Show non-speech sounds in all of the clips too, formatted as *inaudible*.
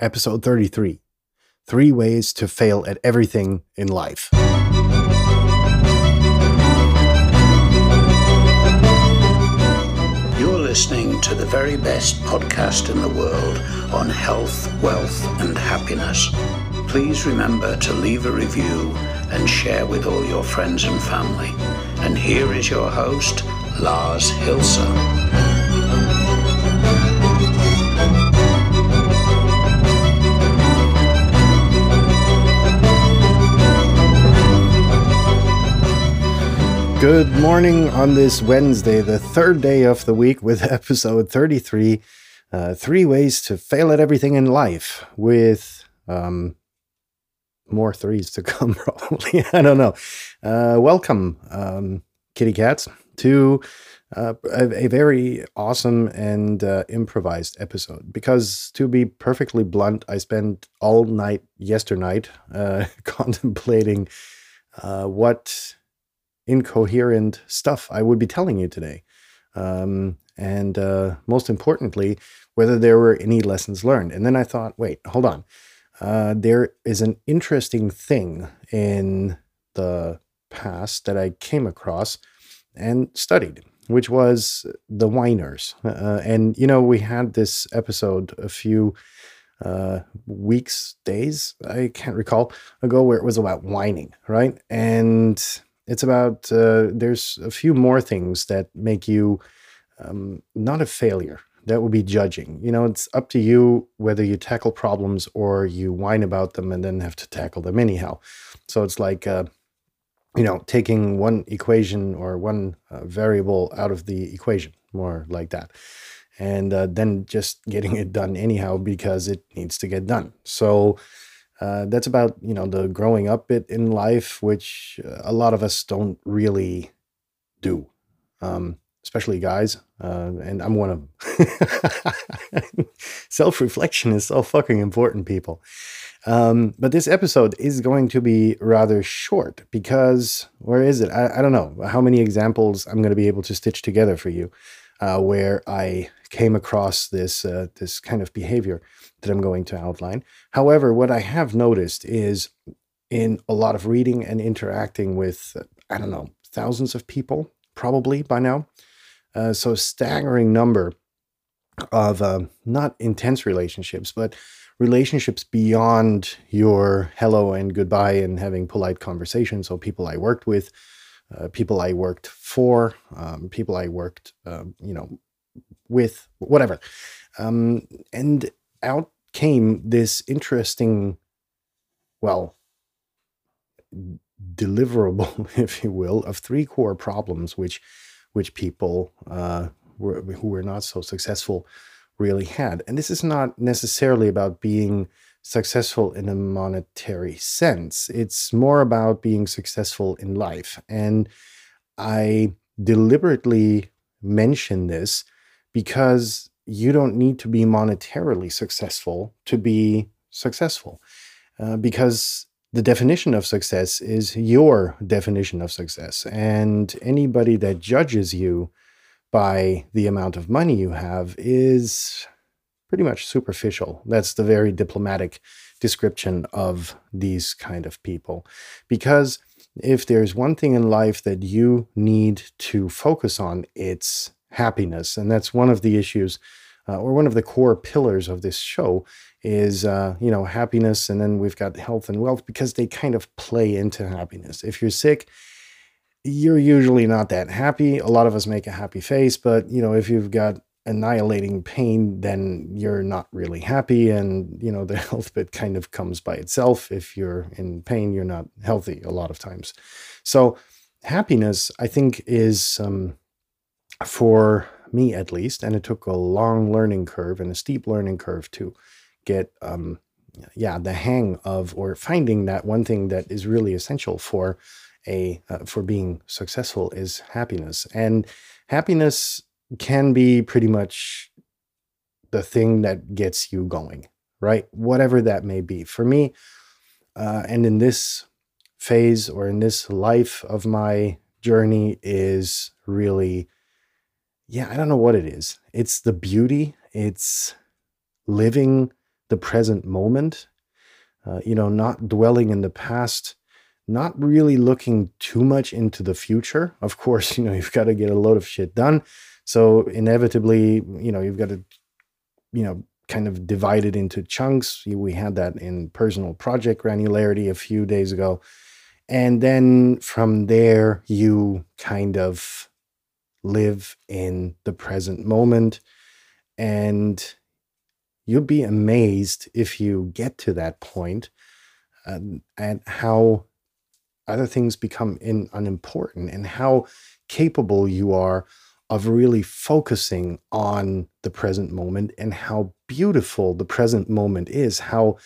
episode 33 Three Ways to Fail at Everything in Life. You're listening to the very best podcast in the world on health, wealth, and happiness. Please remember to leave a review and share with all your friends and family. And here is your host, Lars Hilser. Good morning on this Wednesday, the third day of the week, with *laughs* episode 33 uh, Three Ways to Fail at Everything in Life, with um, more threes to *laughs* come, probably. *laughs* I don't know. Uh, welcome, um, kitty cats, to uh, a, a, very awesome and uh, improvised episode. Because to be perfectly blunt, I spent all night yesternight uh, contemplating uh, what incoherent stuff I would be telling you today. Um, and uh, most importantly, whether there were any lessons learned. And then I thought, wait, hold on. Uh, there is an interesting thing in the past that I came across and studied, which was the whiners. Uh, and, you know, we had this episode a few uh, weeks, days, I can't recall, ago, where it was about whining, right? And it's about uh, there's a few more things that make you um, not a failure. That would be judging. You know, it's up to you whether you tackle problems or you whine about them and then have to tackle them anyhow. So it's like, uh, you know, taking one equation or one uh, variable out of the equation, more like that. And uh, then just getting it done anyhow because it needs to get done. So, uh, that's about you know the growing up bit in life, which uh, a lot of us don't really do, um, especially guys, uh, and I'm one of them. *laughs* Self reflection is so fucking important, people. Um, but this episode is going to be rather short because where is it? I, I don't know how many examples I'm going to be able to stitch together for you, uh, where I came across this uh, this kind of behavior that I'm going to outline. However, what I have noticed is in a lot of reading and interacting with, I don't know, thousands of people, probably by now. Uh, so, staggering number of uh, not intense relationships, but relationships beyond your hello and goodbye and having polite conversations. So, people I worked with, uh, people I worked for, um, people I worked, um, you know, with, whatever. Um, and out came this interesting, well, deliverable, *laughs* if you will, of three core problems which which people uh, were, who were not so successful really had. And this is not necessarily about being successful in a monetary sense. It's more about being successful in life. And I deliberately mention this because you don't need to be monetarily successful to be successful uh, because the definition of success is your definition of success. And anybody that judges you by the amount of money you have is pretty much superficial. That's the very diplomatic description of these kind of people. Because if there's one thing in life that you need to focus on, it's happiness. And that's one of the issues uh, or one of the core pillars of this show is uh, you know happiness and then we've got health and wealth because they kind of play into happiness if you're sick you're usually not that happy a lot of us make a happy face but you know if you've got annihilating pain then you're not really happy. And you know the *laughs* health bit kind of comes by itself. If you're in pain you're not healthy a lot of times. So happiness i think is um, for me at least, and it took a long learning curve and a steep learning curve to get um yeah the hang of or finding that one thing that is really essential for a uh, for being successful is happiness. And happiness can be pretty much the thing that gets you going right whatever that may be for me uh, and in this phase or in this life of my journey is really yeah, I don't know what it is. It's the beauty, it's living the present moment, uh, you know, not dwelling in the past, not really looking too much into the future. Of course, *laughs* you know, you've got to get a load of shit done. So inevitably, you know, you've got to, you know, kind of divide it into chunks. We had that in personal project granularity a few days ago. And then from there, you kind of live in the present moment. And you'll be amazed if you get to that point uh, and how other things become in, unimportant and how capable you are of really focusing on the present moment and how beautiful the present moment is, how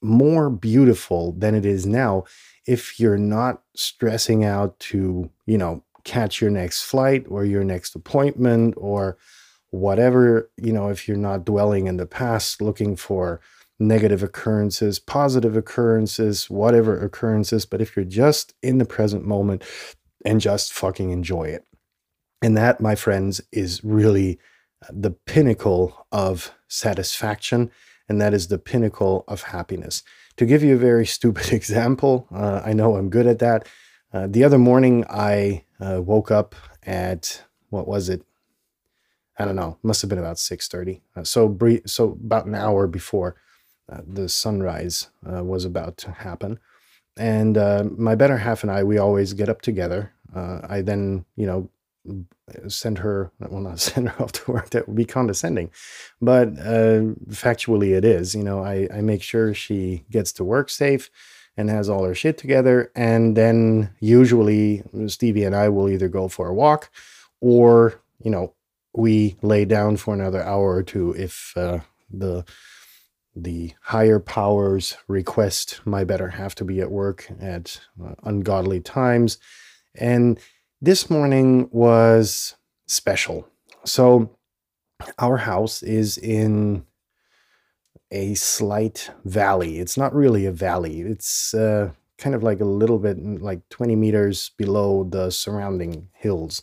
more beautiful than it is now if you're not stressing out to, you know, catch your next flight or your next appointment or whatever, you know, if you're not dwelling in the past looking for negative occurrences, positive occurrences, whatever occurrences, but if you're just in the present moment and just fucking enjoy it. And that, my friends, is really the pinnacle of satisfaction, and that is the pinnacle of happiness. To give you a very *laughs* stupid example, uh, I know I'm good at that. Uh, the other morning, I uh, woke up at what was it? I don't know. Must have been about six thirty. Uh, so so about an hour before uh, the sunrise uh, was about to happen, and my better half and I we always get up together. I then you know send her well not *laughs* send her off to work that would be condescending but uh, factually it is you know I, I make sure she gets to work safe and has all her shit together and then usually stevie and i will either go for a walk or you know we lay down for another hour or two if uh, the the higher powers request my better have to be at work at uh, ungodly times. And this morning was special. So, our house is in a slight valley. It's not really a valley, it's uh, kind of like a little bit like 20 meters below the surrounding hills.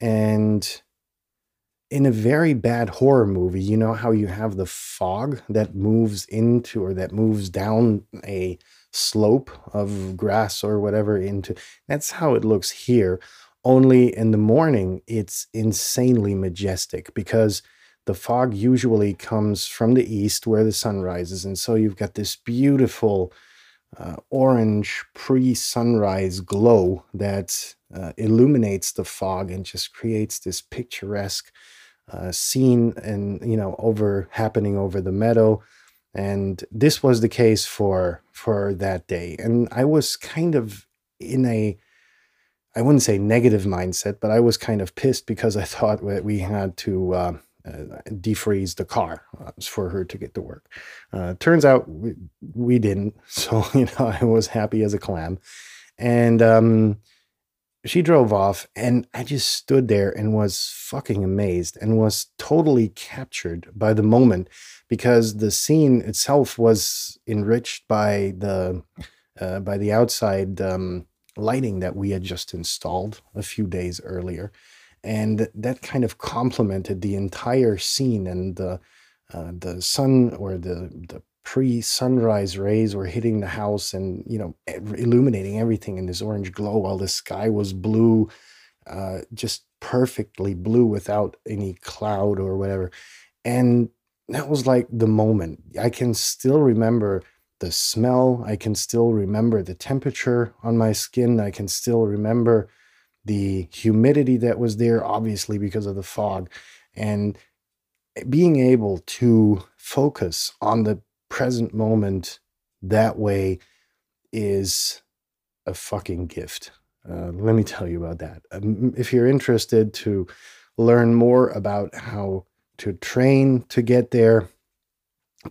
And in a very bad horror movie, you know how you have the fog that moves into or that moves down a slope of grass or whatever into that's how it looks here only in the morning, it's insanely majestic because the fog usually comes from the east where the sun rises. And so you've got this beautiful uh, orange pre sunrise glow that uh, illuminates the fog and just creates this picturesque uh, scene and, you know, over happening over the meadow. And this was the case for for that day. And I was kind of in a I wouldn't say negative mindset, but I was kind of pissed because I *laughs* thought that we had to uh, uh, defreeze the car uh, for her to get to work. Uh, turns out we, we, didn't. *laughs* So, *laughs* you know, I was happy as a clam. And um, she drove off, and I just stood there and was fucking amazed and was totally captured by the moment because the scene itself was enriched by the uh, by the outside um, lighting that we had just installed a few days earlier. And that kind of complemented the entire scene and the uh, the sun or the the pre-sunrise rays were hitting the house and you know illuminating everything in this orange glow while the sky was blue uh, just perfectly blue without any cloud or whatever and that was like the moment i can still remember the smell. I can still remember the temperature on my skin. I can still remember the humidity that was there, obviously, because of the fog. And being able to focus on the present moment that way is a fucking gift. Uh, let me tell you about that. Um, if you're interested to learn more about how to train to get there,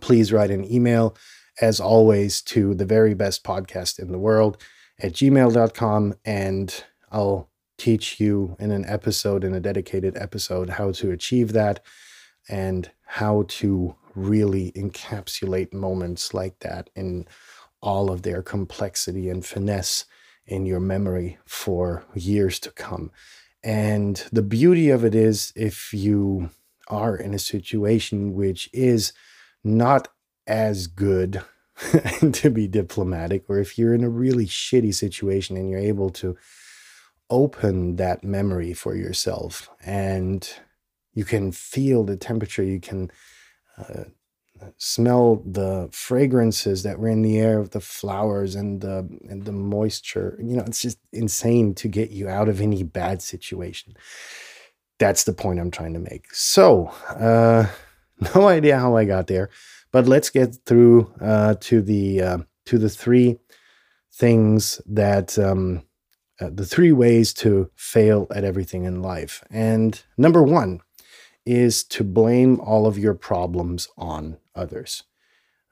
please write an email as always, to the very best podcast in the world at gmail.com. And I'll teach you in an episode, in a dedicated episode, how to achieve that and how to really encapsulate moments like that in all of their complexity and finesse in your memory for years to come. And the beauty of it is, if you are in a situation which is not as good *laughs* to be diplomatic, or if you're in a really shitty situation and you're able to open that memory for yourself and you can feel the temperature, you can uh, smell the fragrances that were in the air of the flowers and the and the moisture. You know, it's just insane to get you out of any bad situation. That's the point I'm trying to make. So, uh, *laughs* no idea how I got there, but let's get through uh, to the uh, to the three things that um, uh, the three ways to fail at everything in life. And number one is to blame all of your problems on others.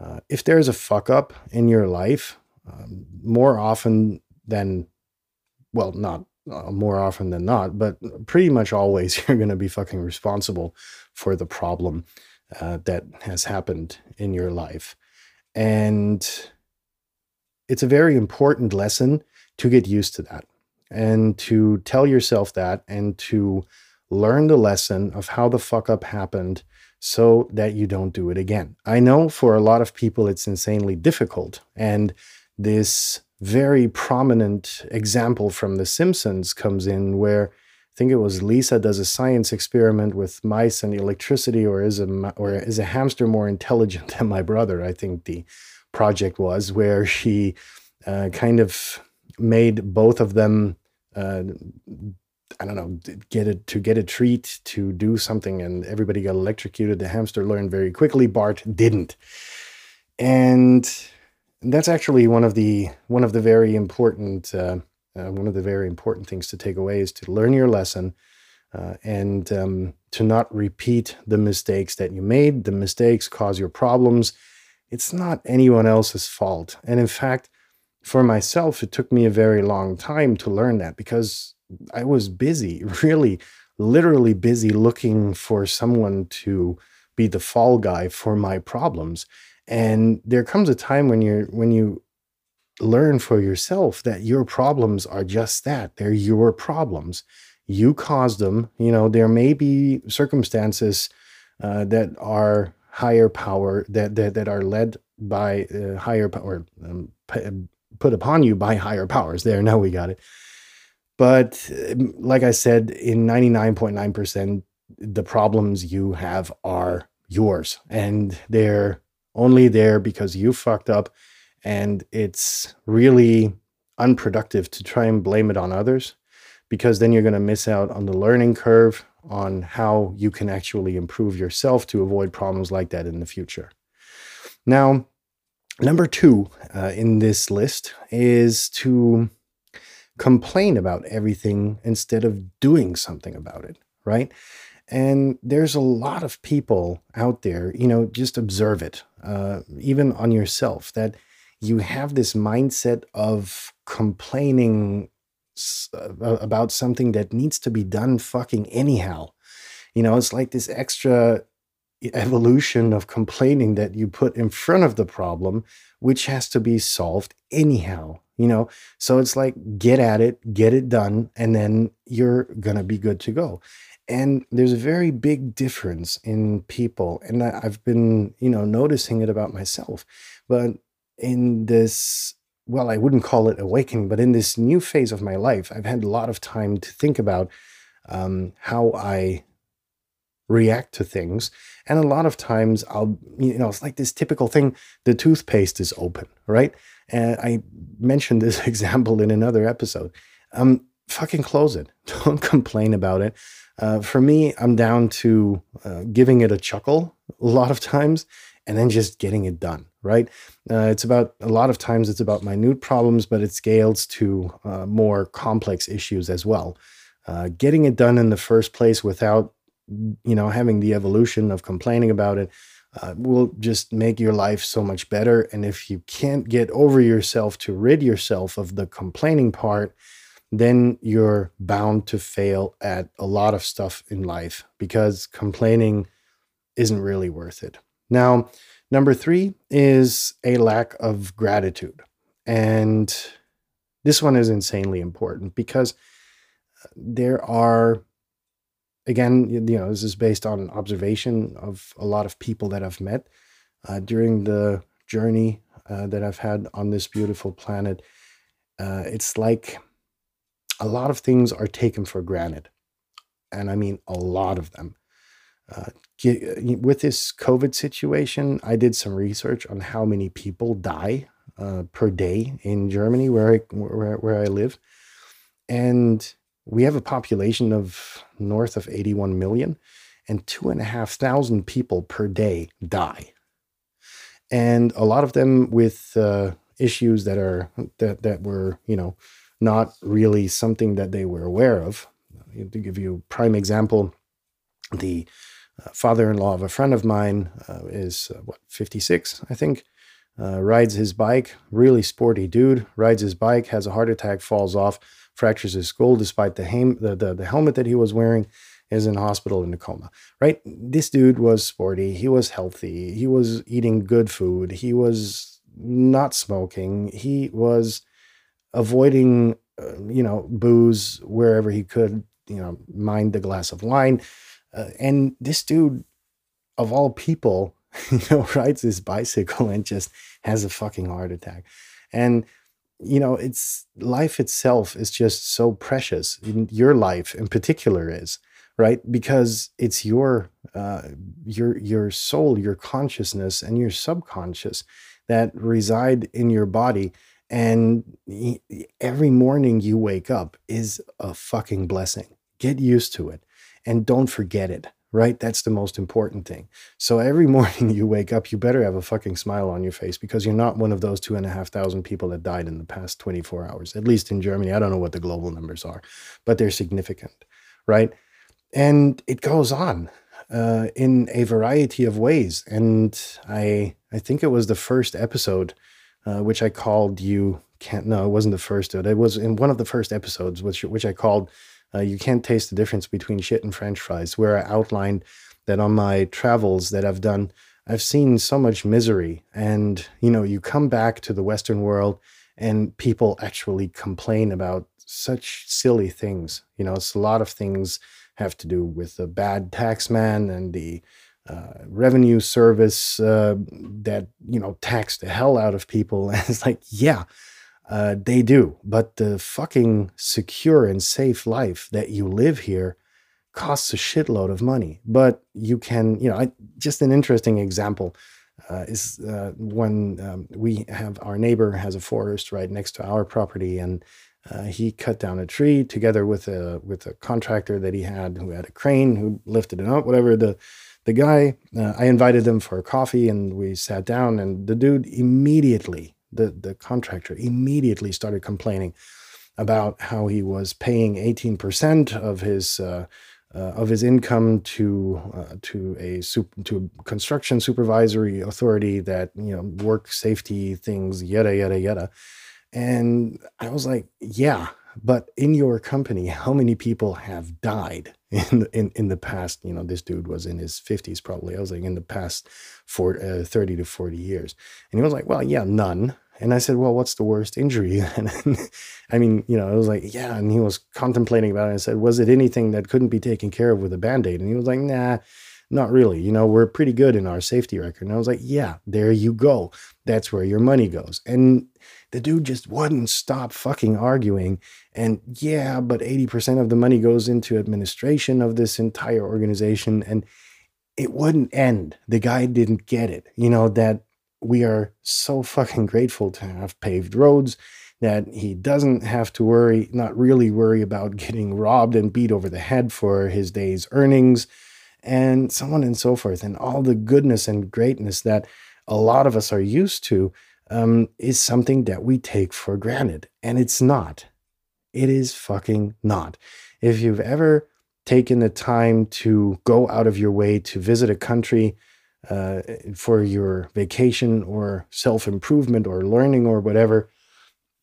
Uh, if there's a fuck up in your life, um, more often than, well, not uh, more often than not, but pretty much always *laughs* you're going to be fucking responsible for the problem uh, that has happened in your life. And it's a very important lesson to get used to that and to tell yourself that and to learn the lesson of how the fuck up happened so that you don't do it again. I know for a lot of people it's insanely difficult. And this very prominent example from The Simpsons comes in where I think it was Lisa does a science experiment with mice and electricity, or is a or is a hamster more intelligent *laughs* than my brother? I think the project was where she uh, kind of made both of them uh, I don't know, get it to get a treat to do something, and everybody got electrocuted. The hamster learned very quickly. Bart didn't, and that's actually one of the one of the very important uh, uh, one of the very important things to take away is to learn your lesson uh, and um, to not repeat the mistakes that you made. The mistakes cause your problems. It's not anyone else's fault, and in fact, for myself, it took me a very long time to learn that because I was busy, *laughs* really, literally busy looking for someone to be the fall guy for my problems. And there comes a time when you're when you learn for yourself that your problems are just that. They're your problems. You caused them. You know, there may be circumstances uh, that are higher power that that, that are led by uh, higher power um, put upon you by higher powers. There, now we got it. But um, like I said, in 99.9%, the problems you have are yours and they're only there because you fucked up. And it's really unproductive to try and blame it on others because then you're going to miss out on the learning curve on how you can actually improve yourself to avoid problems like that in the future. Now, number two uh, in this list is to complain about everything instead of doing something about it, right? And there's a lot of people out there, you know, just observe it, uh, even on yourself, that you have this mindset of complaining uh, about something that needs to be done fucking anyhow. You know, it's like this extra evolution of complaining that you put in front of the problem, which has to be solved anyhow you know so it's like get at it get it done and then you're gonna be good to go and there's a very big difference in people and i've been you know noticing it about myself but in this well i wouldn't call it awakening but in this new phase of my life i've had a lot of time to think about um, how i react to things. And a lot of times I'll, you know, it's like this typical thing the toothpaste is open, right? And I mentioned this *laughs* example in another episode. Um, fucking close it. *laughs* Don't complain about it. Uh, for me, I'm down to uh, giving it a chuckle a lot of times and then just getting it done, right? Uh, it's about a lot of times it's about minute problems, but it scales to uh, more complex issues as well. Uh, getting it done in the first place without you know, having the evolution of complaining about it uh, will just make your life so much better. And if you can't get over yourself to rid yourself of the complaining part, then you're bound to fail at a lot of stuff in life because complaining isn't really worth it. Now, number three is a lack of gratitude. And this one is insanely important because there are again, you know, this is based on observation of a lot of people that I've met. uh, during the journey uh, that I've had on this beautiful planet. Uh, it's like a lot of things are taken for granted. And I mean a lot of them. Uh, with this COVID situation, I did some research on how many people die uh, per day in Germany, where I, where, where I live. And we have a population of north of 81 million, and two and a half thousand people per day die. And a lot of them with uh, issues that are that that were you know not really something that they were aware of. To give you a prime example, the uh, father-in-law of a friend of mine uh, is uh, what 56, I think. Uh, rides his bike, really sporty dude. Rides his bike, has a heart attack, falls off, fractures his skull despite the, the, the, the helmet that he was wearing is in hospital in a coma, right? This dude was sporty. He was healthy. He was eating good food. He was not smoking. He was avoiding, uh, you know, booze wherever he could, you know, mind the glass of wine. Uh, and this dude, of all people, *laughs* you know, *laughs* rides his bicycle and just has a fucking heart attack. And you know, it's life itself is just so precious. Your life in particular is right because it's your uh, your your soul, your consciousness, and your subconscious that reside in your body. And every morning you wake up is a fucking blessing. Get used to it, and don't forget it right? That's the most important thing. So every *laughs* morning you wake up, you better have a fucking smile on your face because you're not one of those two and a half thousand people that died in the past 24 hours, at least in Germany. I don't know what the global numbers are, but they're significant, right? And it goes on uh, in a variety of ways. And I, I think it was the first episode, uh, which I called you can't, no, it wasn't the first. It was in one of the first episodes, which, which I called uh, you can't taste the difference between shit and french fries, where I outlined that on my travels that I've done, I've seen so much misery. And, you know, you come back to the Western world and people actually complain about such silly things. You know, it's a lot of things have to do with the bad tax man and the uh, revenue service uh, that, you know, tax the hell out of people. *laughs* And it's like, yeah, uh, they do. But the fucking secure and safe life that you live here costs a shitload of money. But you can, you know, I, just an interesting example uh, is uh, when um, we have our neighbor has a forest right next to our property, and he cut down a tree together with a with a contractor that he had who had a crane who lifted it up. Whatever the the guy, uh, I invited them for a coffee, and we sat down, and the dude immediately the, the contractor immediately started complaining about how he was paying 18% of his uh, uh, of his income to uh, to a to construction supervisory authority that you know work safety things yada yada yada. And i was like yeah but in your company how many people have died in the, in, in the past you know this dude was in his 50s probably i was like in the past for, uh, 30 to 40 years and he was like well yeah none and I said, well, what's the worst injury? *laughs* And I mean, you know, I was like, yeah. And he was contemplating about it. I said, was it anything that couldn't be taken care of with a band aid? And he was like, nah, not really. You know, we're pretty good in our safety record. And I was like, yeah, there you go. That's where your money goes. And the dude just wouldn't stop fucking arguing. And yeah, but 80% of the money goes into administration of this entire organization. And it wouldn't end. The guy didn't get it. You know, that we are so fucking grateful to have paved roads that he doesn't have to worry, not really worry about getting robbed and beat over the head for his day's earnings, and so on and so forth. And all the goodness and greatness that a lot of us are used to um, is something that we take for granted. And it's not. It is fucking not. If you've ever taken the time to go out of your way to visit a country uh, for your vacation or self improvement or learning or whatever,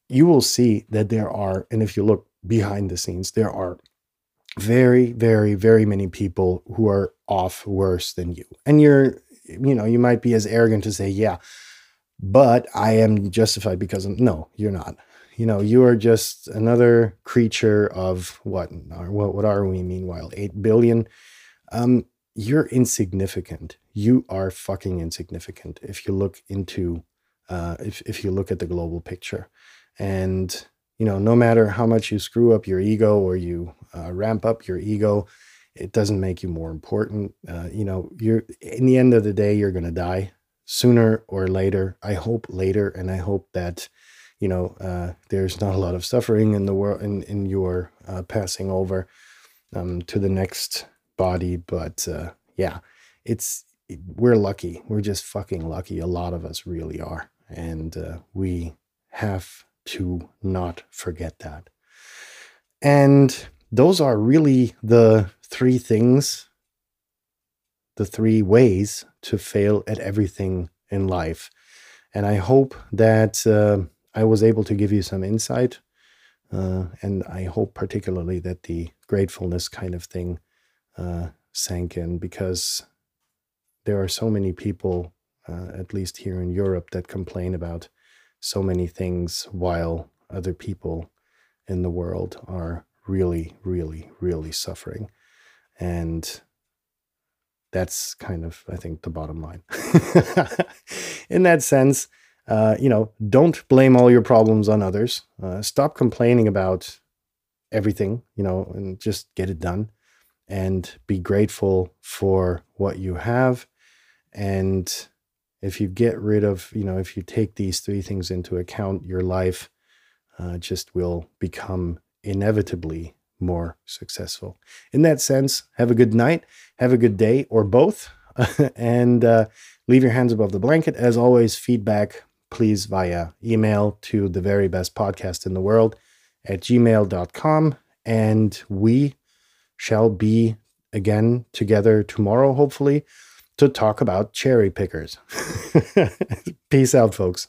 you will see that there are, and if you look behind the scenes, there are very, very, very many people who are off worse than you. And you're, you know, you might be as arrogant to say, yeah, but I am justified because no, you're not. You know, you are just another creature of what? What, what are we meanwhile? 8 billion. Um, you're insignificant. You are fucking insignificant if you look into uh, if if you look at the global picture, and you know no matter how much you screw up your ego or you uh, ramp up your ego, it doesn't make you more important. Uh, you know you're in the end of the day you're gonna die sooner or later. I hope later, and I hope that you know uh, there's not a lot of suffering in the world in in your uh, passing over um, to the next body. But uh, yeah, it's we're lucky. We're just fucking lucky. A lot of us really are, and uh, we have to not forget that. And those are really the three things, the three ways to fail at everything in life. And I hope that uh, I was able to give you some insight. Uh, and I hope particularly that the gratefulness kind of thing uh, sank in because there are so many people, uh, at least here in Europe, that complain about so many things while other people in the world are really, really, really suffering. And that's kind of, I think, the bottom line. *laughs* in that sense, uh, you know, don't blame all your problems on others. Uh, stop complaining about everything, you know, and just get it done and be grateful for what you have. And if you get rid of, you know, if you take these three things into account, your life uh, just will become inevitably more successful. In that sense, have a good night, have a good day, or both, *laughs* and uh, leave your hands above the blanket. As always, feedback, please, via email to the very best podcast in the world at gmail.com. And we shall be again together tomorrow, hopefully, to talk about cherry pickers. *laughs* Peace out, folks.